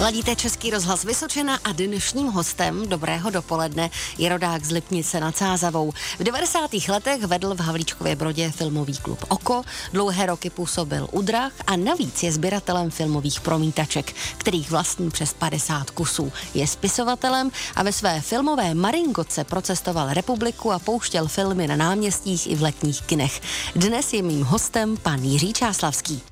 Ladíte Český rozhlas Vysočena a dnešním hostem dobrého dopoledne je rodák z Lipnice nad Sázavou. V 90. letech vedl v Havlíčkově Brodě filmový klub Oko, dlouhé roky působil u drah a navíc je sběratelem filmových promítaček, kterých vlastní přes 50 kusů. Je spisovatelem a ve své filmové Maringoce procestoval republiku a pouštěl filmy na náměstích i v letních kinech. Dnes je mým hostem pan Jiří Čáslavský.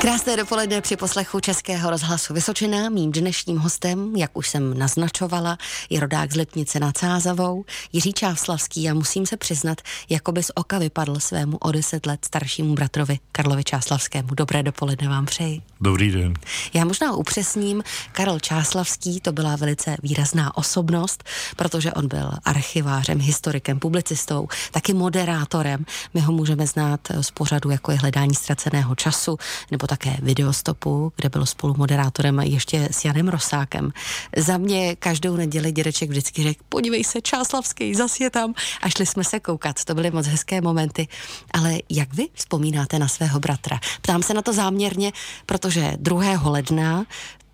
Krásné dopoledne při poslechu Českého rozhlasu Vysočina. Mým dnešním hostem, jak už jsem naznačovala, je rodák z Lipnice nad Cázavou, Jiří Čáslavský a musím se přiznat, jako by z oka vypadl svému o deset let staršímu bratrovi Karlovi Čáslavskému. Dobré dopoledne vám přeji. Dobrý den. Já možná upřesním, Karel Čáslavský to byla velice výrazná osobnost, protože on byl archivářem, historikem, publicistou, taky moderátorem. My ho můžeme znát z pořadu, jako je hledání ztraceného času, nebo také videostopu, kde byl spolu moderátorem ještě s Janem Rosákem. Za mě každou neděli dědeček vždycky řekl, podívej se, Čáslavský, zas je tam. A šli jsme se koukat, to byly moc hezké momenty. Ale jak vy vzpomínáte na svého bratra? Ptám se na to záměrně, protože 2. ledna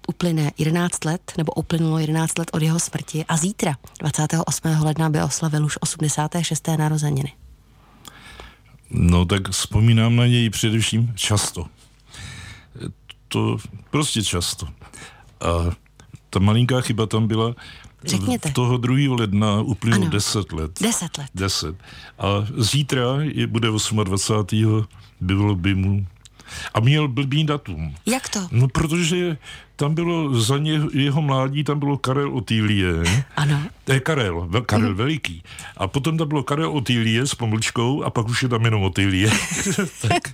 uplyne 11 let, nebo uplynulo 11 let od jeho smrti a zítra, 28. ledna, by oslavil už 86. narozeniny. No tak vzpomínám na něj především často to prostě často. A ta malinká chyba tam byla, Řekněte. Toho 2. ledna uplynulo 10 let. 10 let. 10. A zítra je, bude 28. bylo by mu a měl blbý datum. Jak to? No, protože tam bylo za ně, jeho mládí, tam bylo Karel Otýlie. Ano. To je Karel, Karel mm. Veliký. A potom tam bylo Karel Otýlie s pomlčkou a pak už je tam jenom Otýlie. tak,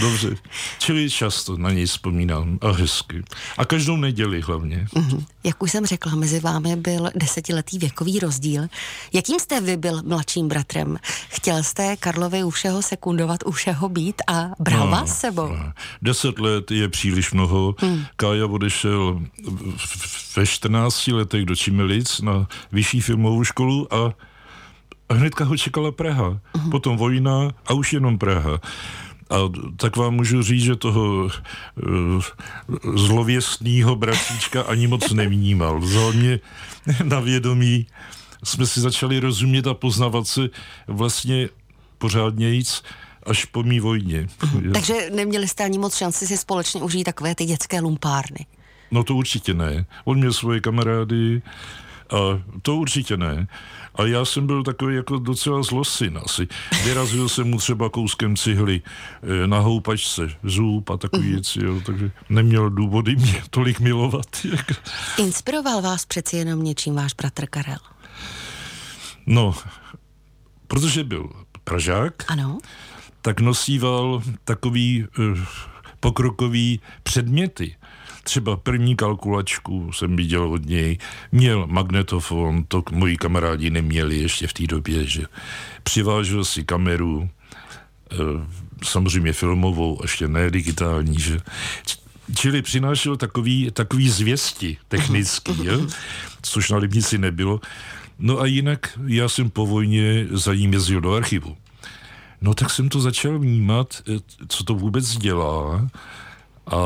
dobře. Čili často na něj vzpomínám a hezky. A každou neděli hlavně. Mm-hmm. Jak už jsem řekla, mezi vámi byl desetiletý věkový rozdíl. Jakým jste vy byl mladším bratrem? Chtěl jste Karlovi u všeho sekundovat, u všeho být a bral no, vás sebou? No. Deset let je příliš mnoho. Hmm. Kája odešel ve 14 letech do Čimelic na vyšší filmovou školu a hnedka ho čekala Praha. Uh-huh. Potom vojna a už jenom Praha. A tak vám můžu říct, že toho uh, zlověstného bratříčka ani moc nevnímal. Vzal mě na vědomí, jsme si začali rozumět a poznávat se vlastně pořádnějíc až po mý vojně. Mm-hmm. Takže neměli jste ani moc šanci si společně užít takové ty dětské lumpárny? No to určitě ne. On měl svoje kamarády, a to určitě ne. A já jsem byl takový jako docela zlosin asi. Vyrazil jsem mu třeba kouskem cihly eh, na houpačce, zub a takový mm. věci, jo, takže neměl důvody mě tolik milovat. Inspiroval vás přeci jenom něčím váš bratr Karel? No, protože byl Pražák. Ano tak nosíval takový uh, pokrokový předměty. Třeba první kalkulačku jsem viděl od něj, měl magnetofon, to moji kamarádi neměli ještě v té době, že přivážel si kameru, uh, samozřejmě filmovou, ještě ne digitální, že Čili přinášel takový, takový zvěsti technický, jo? což na Libnici nebylo. No a jinak já jsem po vojně za ním jezdil do archivu. No tak jsem to začal vnímat, eh, co to vůbec dělá a,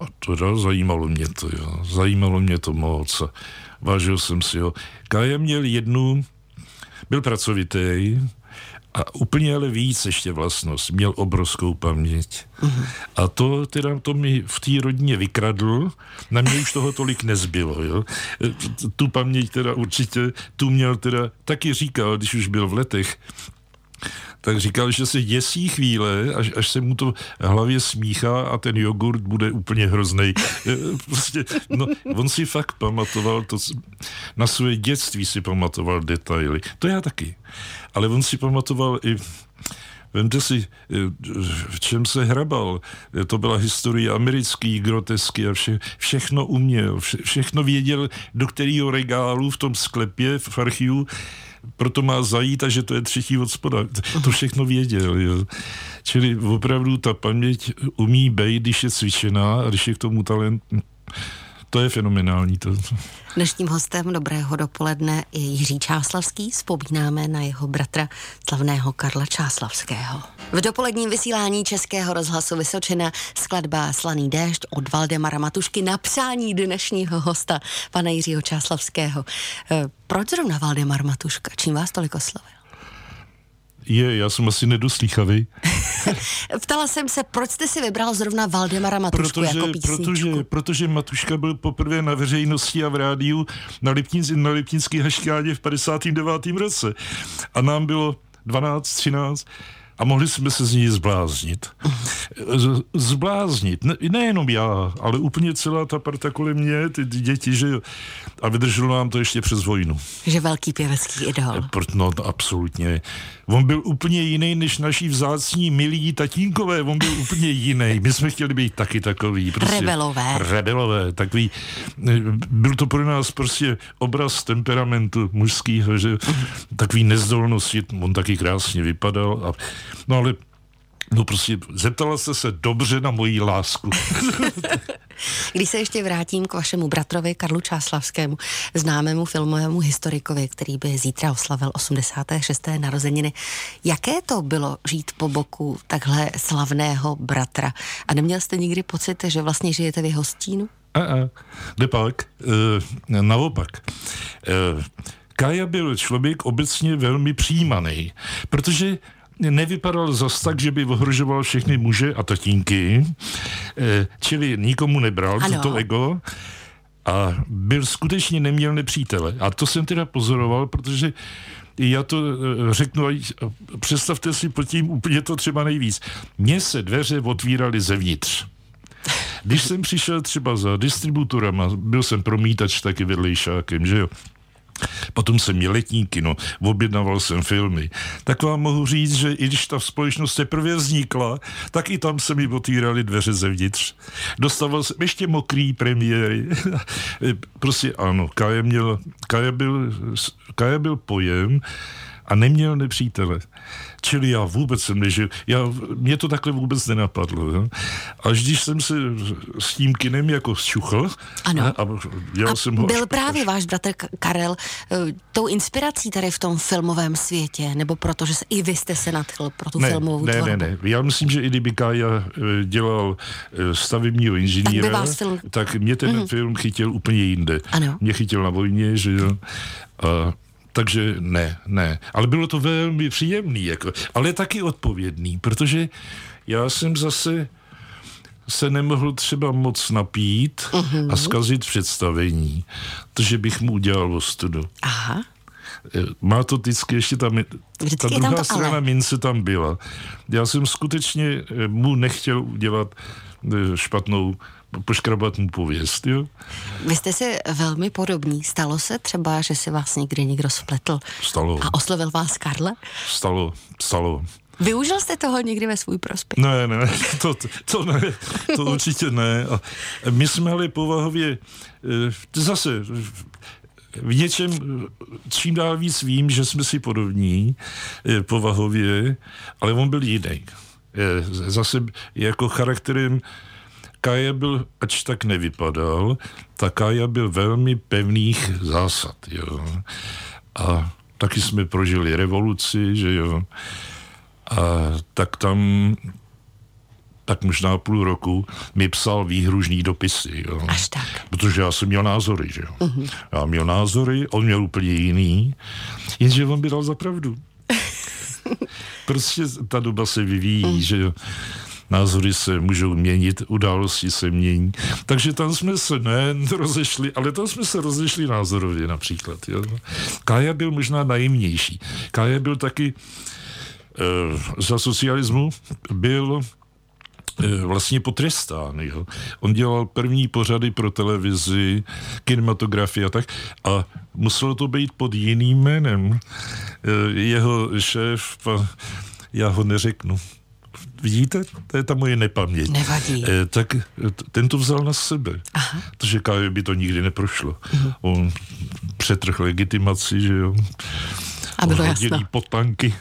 a to zajímalo mě to, jo. Zajímalo mě to moc vážil jsem si ho. Kája měl jednu, byl pracovitý, a úplně ale víc ještě vlastnost. Měl obrovskou paměť. Uh-huh. A to teda to mi v té rodině vykradl. Na mě už toho tolik nezbylo. Jo? Eh, tu paměť teda určitě, tu měl teda, taky říkal, když už byl v letech, tak říkal, že se děsí chvíle, až, až se mu to hlavě smíchá a ten jogurt bude úplně hrozný. prostě, no, on si fakt pamatoval to, na své dětství si pamatoval detaily. To já taky. Ale on si pamatoval i Vemte si, v čem se hrabal. To byla historie americký, grotesky a vše, všechno uměl, vše, všechno věděl, do kterého regálu v tom sklepě, v archivu proto má zajít a že to je třetí od spoda. To všechno věděl. Jo. Čili opravdu ta paměť umí být, když je cvičená a když je k tomu talent, to je fenomenální. To. Dnešním hostem dobrého dopoledne je Jiří Čáslavský. Vzpomínáme na jeho bratra slavného Karla Čáslavského. V dopoledním vysílání Českého rozhlasu Vysočina skladba Slaný déšť od Valdemara Matušky na přání dnešního hosta, pana Jiřího Čáslavského. Eh, proč zrovna Valdemar Matuška? Čím vás tolik oslovil? Je, já jsem asi nedoslýchavý. Ptala jsem se, proč jste si vybral zrovna Valdemara Matušku protože, jako písničku? Protože, protože Matuška byl poprvé na veřejnosti a v rádiu na, Liptinc, na Liptinský haškádě v 59. roce. A nám bylo 12, 13 a mohli jsme se z ní zbláznit. Z, zbláznit, ne, nejenom já, ale úplně celá ta parta kolem mě, ty, ty děti, že jo. A vydrželo nám to ještě přes vojnu. Že velký pěvecký idol. No, absolutně. On byl úplně jiný než naši vzácní milí tatínkové, on byl úplně jiný. My jsme chtěli být taky takový. Prostě, rebelové. Rebelové, takový. Byl to pro nás prostě obraz temperamentu mužského, že takový nezdolnosti, on taky krásně vypadal. A, no ale No prostě zeptala jste se dobře na moji lásku. Když se ještě vrátím k vašemu bratrovi Karlu Čáslavskému, známému filmovému historikovi, který by zítra oslavil 86. narozeniny, jaké to bylo žít po boku takhle slavného bratra? A neměl jste nikdy pocit, že vlastně žijete v jeho stínu? A, a, kde pak? E, naopak. E, Kaja byl člověk obecně velmi přijímaný, protože nevypadal zas tak, že by ohrožoval všechny muže a tatínky, eh, čili nikomu nebral ano. to ego a byl skutečně neměl nepřítele. A to jsem teda pozoroval, protože já to eh, řeknu, představte si pod tím úplně to třeba nejvíc. Mně se dveře otvíraly zevnitř. Když jsem přišel třeba za distributorama, byl jsem promítač taky vedlejšákem, že jo, Potom jsem měl letní kino, objednával jsem filmy. Tak vám mohu říct, že i když ta společnost teprve vznikla, tak i tam se mi otvírali dveře zevnitř. Dostával jsem ještě mokrý premiéry. prostě ano, Kaja, měl, Kaja, byl, Kaja byl pojem a neměl nepřítele. Čili já vůbec jsem nežil, já, mě to takhle vůbec nenapadlo. Jo? Až když jsem se s tím kinem jako zčuchl ano. a, a dělal a jsem ho byl až, právě až... váš bratr Karel uh, tou inspirací tady v tom filmovém světě, nebo protože se, i vy jste se nadchl pro tu ne, filmovou ne, tvorbu? Ne, ne, Já myslím, že i kdyby Kája uh, dělal uh, stavebního inženýra, tak, film... tak mě ten mm. film chytil úplně jinde. Ano. Mě chytil na vojně, že jo. A takže ne, ne. Ale bylo to velmi příjemný, jako, ale taky odpovědný, protože já jsem zase se nemohl třeba moc napít uh-huh. a zkazit představení, protože bych mu udělal ostudu. Aha. Eh, má to vždycky ještě tam, vždycky ta druhá strana ale. mince tam byla. Já jsem skutečně eh, mu nechtěl udělat eh, špatnou poškrabat mu pověst, jo. Vy jste si velmi podobní. Stalo se třeba, že si vás někdy někdo spletl? Stalo. A oslovil vás Karle? Stalo, stalo. Využil jste toho někdy ve svůj prospěch? Ne, ne, to, to ne, to určitě ne. A my jsme ale povahově, eh, zase v něčem čím dál víc vím, že jsme si podobní eh, povahově, ale on byl jiný. Eh, zase jako charakterem Kaja byl, ač tak nevypadal, tak Kaja byl velmi pevných zásad, jo. A taky jsme prožili revoluci, že jo. A tak tam tak možná půl roku mi psal výhružný dopisy. Jo. Až tak. Protože já jsem měl názory, že jo. Uh-huh. Já měl názory, on měl úplně jiný, jenže on by dal za pravdu. prostě ta doba se vyvíjí, uh-huh. že jo názory se můžou měnit, události se mění. Takže tam jsme se ne rozešli, ale tam jsme se rozešli názorově například. Jo. Kája byl možná najemnější. Kája byl taky e, za socialismu byl eh, vlastně potrestán. Jo. On dělal první pořady pro televizi, kinematografii a tak a muselo to být pod jiným jménem. Eh, jeho šéf, já ho neřeknu, Vidíte, to je ta moje nepaměť. Nevadí. E, tak eh, ten to vzal na sebe. Aha. Protože Kájo by to nikdy neprošlo. Uh-huh. On přetrhl legitimaci, že jo. A bylo jasno. potanky.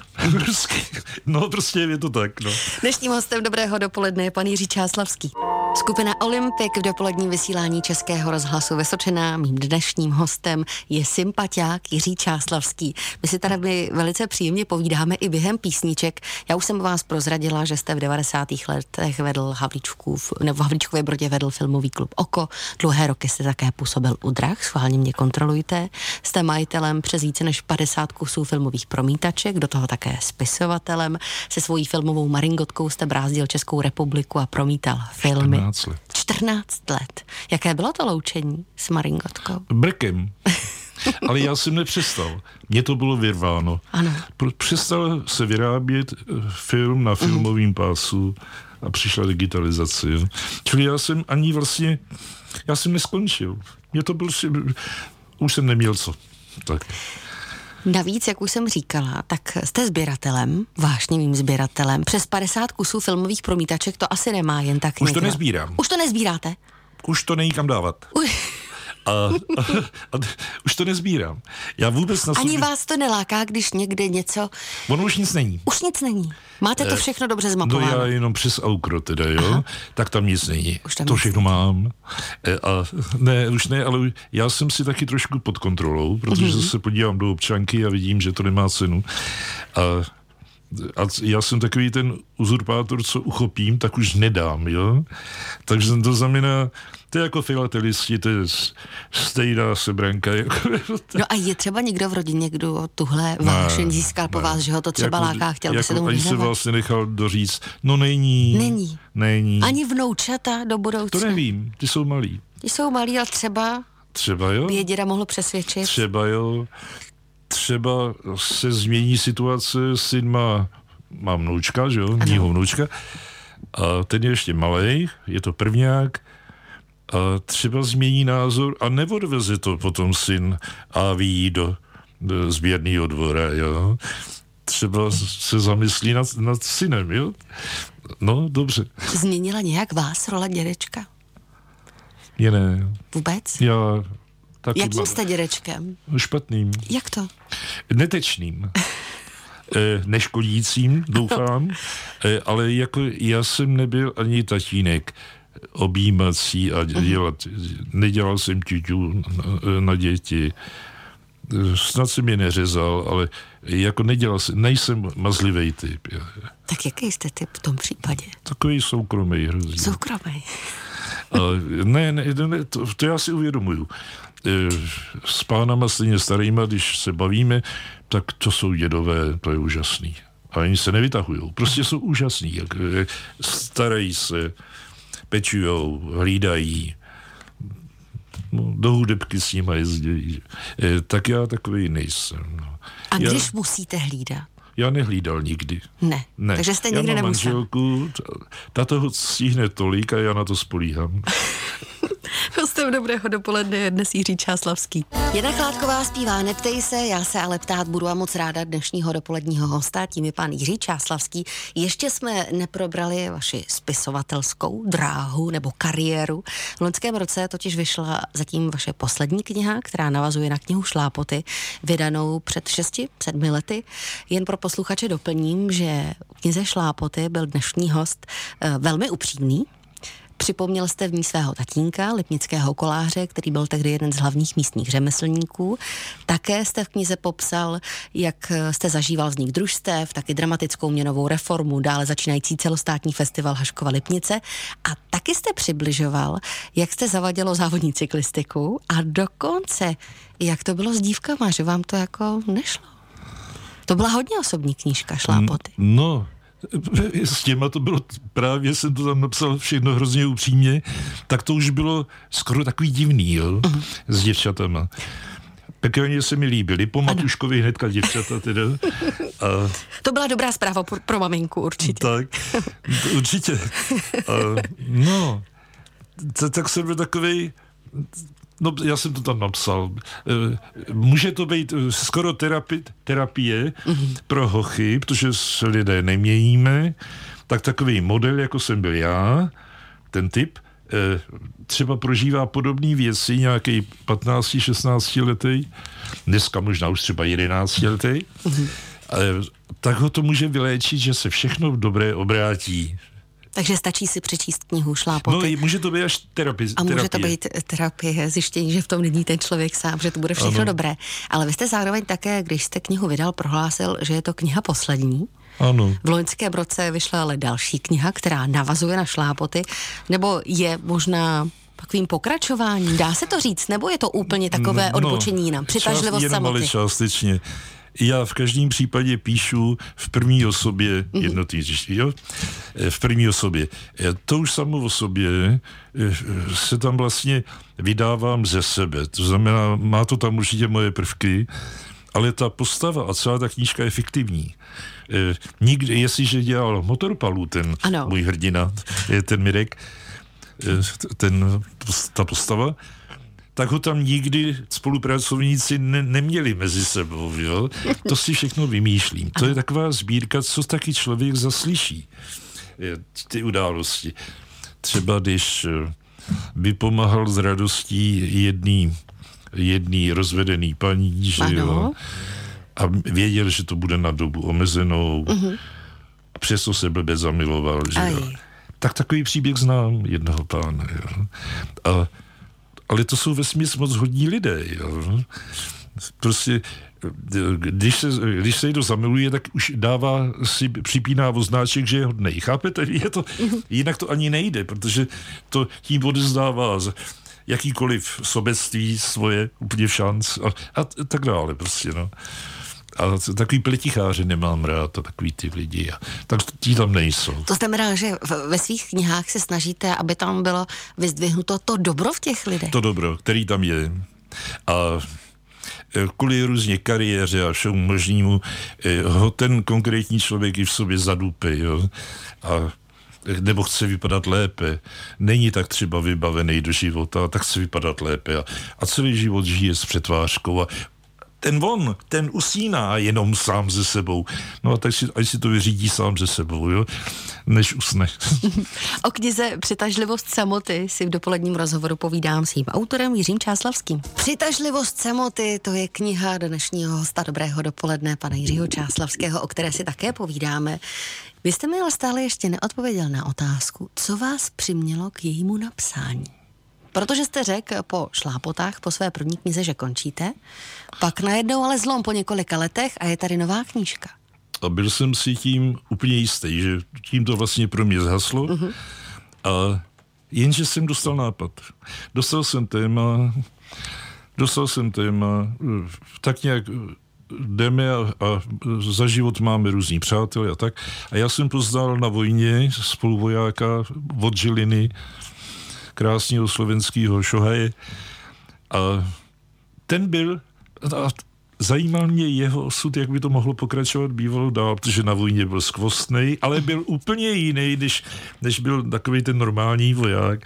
no prostě je to tak, no. Dnešním hostem Dobrého dopoledne je pan Jiří Čáslavský. Skupina Olympik v dopoledním vysílání Českého rozhlasu Vysočená. Mým dnešním hostem je sympatiák Jiří Čáslavský. My si tady velice příjemně povídáme i během písniček. Já už jsem vás prozradila, že jste v 90. letech vedl Havlíčkův, nebo v Havlíčkově Brodě vedl filmový klub Oko. Dlouhé roky jste také působil u Drah, schválně mě kontrolujte. Jste majitelem přes více než 50 kusů filmových promítaček, do toho také spisovatelem. Se svojí filmovou maringotkou jste brázdil Českou republiku a promítal filmy. 14 let. 14 let. Jaké bylo to loučení s Maringotkou? Brkem. Ale já jsem nepřestal. Mně to bylo vyrváno. Ano. Přestal se vyrábět eh, film na filmovém pásu a přišla digitalizace. Jo. Čili já jsem ani vlastně, já jsem neskončil. Mě to byl, už jsem neměl co. Tak. Navíc, jak už jsem říkala, tak jste sběratelem, vášnivým sběratelem. Přes 50 kusů filmových promítaček to asi nemá jen tak Už někdo. to nezbírám. Už to nezbíráte? Už to není kam dávat. Uj, A, a, a, už to nezbírám. Já vůbec na ani sobě... vás to neláká, když někde něco... Ono už nic není. Už nic není. Máte to všechno dobře No zmapováno. já jenom přes Aukro teda, jo, Aha. tak tam nic není. Už tam to nic všechno mám. E, a ne, už ne, ale já jsem si taky trošku pod kontrolou, protože Mhm. se podívám do občanky a vidím, že to nemá cenu. A a já jsem takový ten uzurpátor, co uchopím, tak už nedám, jo. Takže to znamená, to je jako filatelisti, to je stejná sebranka. Jako, No a je třeba někdo v rodině, kdo tuhle vášeň získal po vás, že ho to třeba láká, chtěl by jako, se tomu Ani se vlastně nechal doříct, no není. Není. Není. Ani vnoučata do budoucna. To nevím, ty jsou malí. Ti jsou malí, ale třeba Třeba jo, by je děda mohl přesvědčit. třeba jo, třeba se změní situace, syn má, má vnoučka, že jo, mýho vnoučka, a ten je ještě malý, je to prvňák, a třeba změní názor a neodveze to potom syn a ví do, do sběrného dvora, jo. Třeba se zamyslí nad, nad synem, jo. No, dobře. Změnila nějak vás role dědečka? Je ne. Vůbec? Já taky Jakým mám- jste dědečkem? Špatným. Jak to? netečným, eh, neškodícím, doufám, eh, ale jako já jsem nebyl ani tatínek objímací a dělat, nedělal jsem ťuťu na, na děti, snad jsem je neřezal, ale jako nedělal jsem, nejsem mazlivý typ. Tak jaký jste typ v tom případě? Takový soukromý hrozně. Soukromý. Ne, ne, ne to, to já si uvědomuju. E, S pánama stejně starýma, když se bavíme, tak to jsou dědové, to je úžasný. A oni se nevytahují. Prostě jsou úžasní. E, starají se, pečujou, hlídají. No, do hudebky s nima jezdí. E, tak já takový nejsem. No. A já, když musíte hlídat? já nehlídal nikdy. Ne. Ne. Takže jste já nikdy mám nemusel. manželku, ta- toho stihne tolik a já na to spolíhám. Hostem dobrého dopoledne je dnes Jiří Čáslavský. Jana Chládková zpívá Neptej se, já se ale ptát budu a moc ráda dnešního dopoledního hosta, tím je pan Jiří Čáslavský. Ještě jsme neprobrali vaši spisovatelskou dráhu nebo kariéru. V loňském roce totiž vyšla zatím vaše poslední kniha, která navazuje na knihu Šlápoty, vydanou před 6-7 lety. Jen pro posluchače doplním, že knize Šlápoty byl dnešní host eh, velmi upřímný, Připomněl jste v ní svého tatínka, lipnického koláře, který byl tehdy jeden z hlavních místních řemeslníků. Také jste v knize popsal, jak jste zažíval vznik družstev, taky dramatickou měnovou reformu, dále začínající celostátní festival Haškova Lipnice a taky jste přibližoval, jak jste zavadilo závodní cyklistiku a dokonce, jak to bylo s dívkama, že vám to jako nešlo. To byla hodně osobní knížka Šlápoty. No, s těma to bylo, právě jsem to tam napsal všechno hrozně upřímně, tak to už bylo skoro takový divný, jo, s děvčatama. Pekelně se mi líbily, po Matuškovi hnedka děvčata teda. A, To byla dobrá zpráva pro, pro maminku určitě. tak, to určitě. A, no, t- tak jsem byl takovej, No, já jsem to tam napsal. Eh, Může to být eh, skoro terapi, terapie mm-hmm. pro hochy, protože se lidé neměníme. Tak takový model, jako jsem byl já, ten typ, eh, třeba prožívá podobné věci, nějaký 15-16 letý, dneska možná už třeba 11 letý, mm-hmm. tak ho to může vyléčit, že se všechno v dobré obrátí. Takže stačí si přečíst knihu Šlápoty. No, může to být až terapie. A může to být terapie, zjištění, že v tom není ten člověk sám, že to bude všechno ano. dobré. Ale vy jste zároveň také, když jste knihu vydal, prohlásil, že je to kniha poslední. Ano. V loňském roce vyšla ale další kniha, která navazuje na šlápoty, nebo je možná takovým pokračováním, dá se to říct, nebo je to úplně takové no, odbočení nám, přitažlivost část, samoty? Ale částečně. Já v každém případě píšu v první osobě mm-hmm. jednotý, jo? V první osobě. To už samo o sobě eh, se tam vlastně vydávám ze sebe. To znamená, má to tam určitě moje prvky, ale ta postava a celá ta knížka je fiktivní. Eh, nikdy, jestliže dělal motorpalu ten ano. můj hrdina, je ten Mirek, eh, ten, ta postava, tak ho tam nikdy spolupracovníci ne, neměli mezi sebou. Jo? To si všechno vymýšlím. To je taková sbírka, co taky člověk zaslyší. Ty události. Třeba když eh, by pomáhal s radostí jedný, jedný rozvedený paní, že jo, a věděl, že to bude na dobu omezenou, uh-huh. a přesto se blbě zamiloval, že jo. Tak takový příběh znám jednoho pána, jo. A ale to jsou vesměs moc hodní lidé. Jo. Prostě když se, když se někdo zamiluje, tak už dává si, připíná oznáček, že je hodnej. Chápete? Je to, jinak to ani nejde, protože to tím odezdává jakýkoliv sobectví svoje úplně šanc a, a tak dále prostě, no. A takový pleticháři nemám rád a takový ty lidi. A, tak tí tam nejsou. To znamená, že ve svých knihách se snažíte, aby tam bylo vyzdvihnuto to dobro v těch lidech. To dobro, který tam je. A e, kvůli různě kariéře a všemu možnému e, ho ten konkrétní člověk i v sobě zadupe. Jo? A nebo chce vypadat lépe, není tak třeba vybavený do života, tak chce vypadat lépe a, a celý život žije s přetvářkou a ten on, ten usíná jenom sám ze sebou. No a tak si, ať si to vyřídí sám ze sebou, jo, než usne. o knize Přitažlivost samoty si v dopoledním rozhovoru povídám s tím autorem Jiřím Čáslavským. Přitažlivost samoty, to je kniha dnešního hosta Dobrého dopoledne, pana Jiřího Čáslavského, o které si také povídáme. Vy jste mi ale stále ještě neodpověděl na otázku, co vás přimělo k jejímu napsání. Protože jste řekl po šlápotách, po své první knize, že končíte, pak najednou ale zlom po několika letech a je tady nová knížka. A byl jsem si tím úplně jistý, že tím to vlastně pro mě zhaslo. Uh-huh. A jenže jsem dostal nápad. Dostal jsem téma, dostal jsem téma, tak nějak jdeme a, a za život máme různý přátelé a tak. A já jsem poznal na vojně spoluvojáka od Žiliny, krásného slovenského šohaje. A ten byl, a zajímal mě jeho osud, jak by to mohlo pokračovat bývalo dál, protože na vojně byl skvostný, ale byl úplně jiný, než, než byl takový ten normální voják.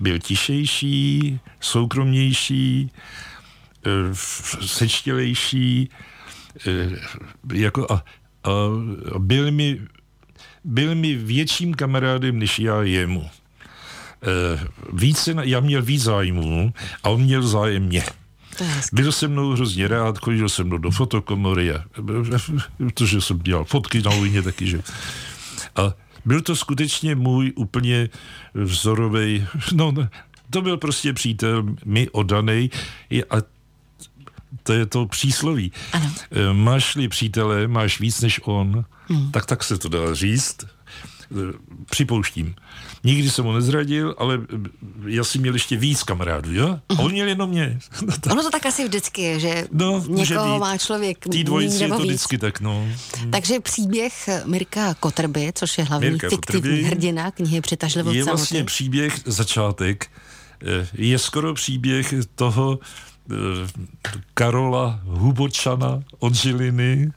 Byl tišejší, soukromnější, eh, sečtělejší, eh, jako a, a byl mi, byl mi větším kamarádem, než já jemu. Eh, více, já měl víc zájmů a on měl zájem mě. Byl se mnou hrozně rád, chodil jsem mnou do fotokomory, a, protože jsem dělal fotky na vojně taky, že. A byl to skutečně můj úplně vzorový, no, to byl prostě přítel mi odaný a to je to přísloví. Ano. Eh, máš-li přítele, máš víc než on, hmm. tak tak se to dá říct. Eh, připouštím. Nikdy jsem ho nezradil, ale eh, já si měl ještě víc kamarádů, jo? A on měl jenom mě. No, tak. Ono to tak asi vždycky je, že no, někoho má člověk Tý dvojici je to víc. vždycky tak, no. Takže příběh Mirka Kotrby, což je hlavní Mirka fiktivní Kotrby, hrdina knihy Přitažlivost Je vlastně samotný. příběh, začátek, eh, je skoro příběh toho Karola Hubočana od Žiliny,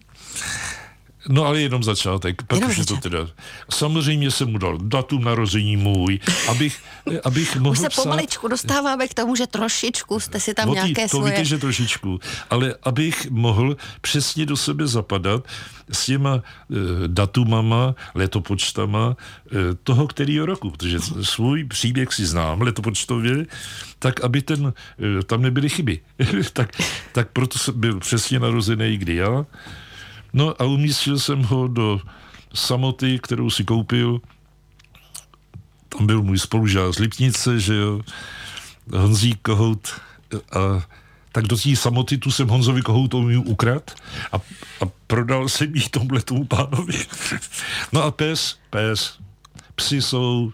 No ale jenom začátek, protože to teda... Samozřejmě jsem mu dal datum narození můj, abych, abych mohl Už se psát... pomaličku dostáváme k tomu, že trošičku jste si tam nějaké to svoje... víte, že trošičku, ale abych mohl přesně do sebe zapadat s těma e, datumama, letopočtama e, toho kterého roku, protože svůj příběh si znám letopočtově, tak aby ten, e, tam nebyly chyby. tak, tak proto jsem byl přesně narozený kdy já, No a umístil jsem ho do samoty, kterou si koupil tam byl můj spolužák z Lipnice, že jo, Honzík Kohout a tak do té samoty tu jsem Honzovi Kohoutovi ukrad a, a prodal jsem jí tomhle tomu pánovi. no a pes, pes, psy jsou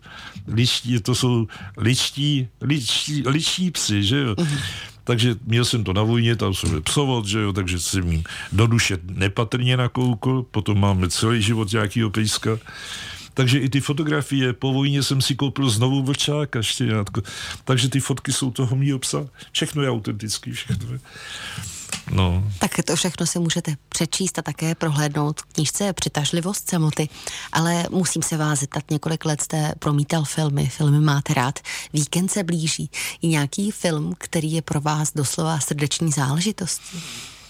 ličtí, to jsou ličtí, ličtí, ličtí psy, že jo. Mm-hmm. Takže měl jsem to na vojně, tam jsem psovat, že jo, takže jsem jim do duše nepatrně nakoukl, potom máme celý život nějakýho pejska. Takže i ty fotografie, po vojně jsem si koupil znovu vlčáka, štěňátko. Takže ty fotky jsou toho mýho psa. Všechno je autentický, všechno je. No. Tak to všechno si můžete přečíst a také prohlédnout v knížce Přitažlivost samoty. Ale musím se vás zeptat, několik let jste promítal filmy, filmy máte rád. Víkend se blíží. Je nějaký film, který je pro vás doslova srdeční záležitostí?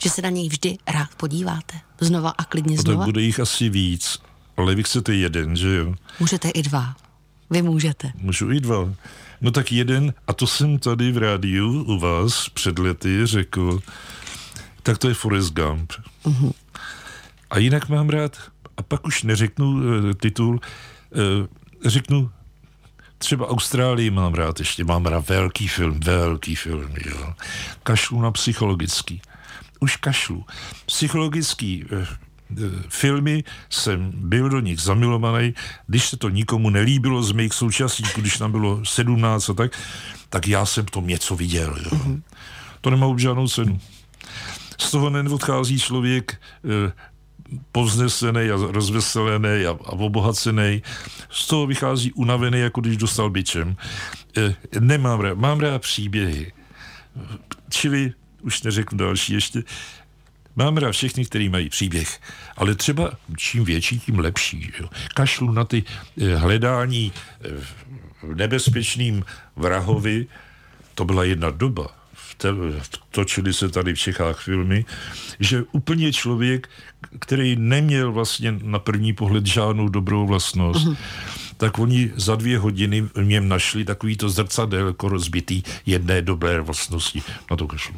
Že se na něj vždy rád podíváte? Znova a klidně znova? Tak bude jich asi víc, ale vy chcete jeden, že jo? Můžete i dva. Vy můžete. Můžu i dva. No tak jeden, a to jsem tady v rádiu u vás před lety řekl, tak to je Forrest Gump. Uh-huh. A jinak mám rád, a pak už neřeknu uh, titul, uh, řeknu třeba Austrálii mám rád, ještě mám rád velký film, velký film, jo. Kašlu na psychologický. Už kašlu. Psychologický uh, filmy jsem byl do nich zamilovaný, když se to nikomu nelíbilo z mých současníků, když tam bylo 17 a tak, tak já jsem v tom něco viděl. Jo. Mm-hmm. To nemá už žádnou cenu z toho neodchází člověk eh, povznesený a rozveselený a, a obohacený. Z toho vychází unavený, jako když dostal bičem. E, nemám rád, mám rád příběhy. Čili, už neřeknu další ještě, Mám rád všechny, který mají příběh, ale třeba čím větší, tím lepší. Jo. Kašlu na ty e, hledání e, v nebezpečným vrahovi, to byla jedna doba točili se tady v Čechách filmy, že úplně člověk, který neměl vlastně na první pohled žádnou dobrou vlastnost, mm-hmm tak oni za dvě hodiny v něm našli takový to zrcadelko rozbitý jedné dobré vlastnosti. Na to kašlu.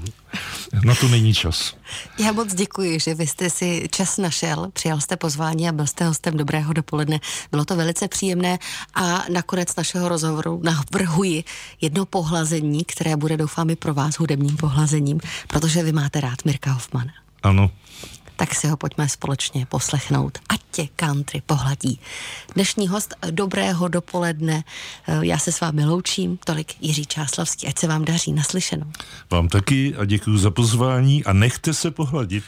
Na to není čas. Já moc děkuji, že vy jste si čas našel, přijal jste pozvání a byl jste hostem Dobrého dopoledne. Bylo to velice příjemné a nakonec našeho rozhovoru navrhuji jedno pohlazení, které bude doufám i pro vás hudebním pohlazením, protože vy máte rád Mirka Hoffmana. Ano, tak si ho pojďme společně poslechnout. Ať tě country pohladí. Dnešní host dobrého dopoledne. Eh, já se s vámi loučím. Tolik Jiří Čáslavský. Ať se vám daří naslyšenou. Vám taky a děkuji za pozvání a nechte se pohladit.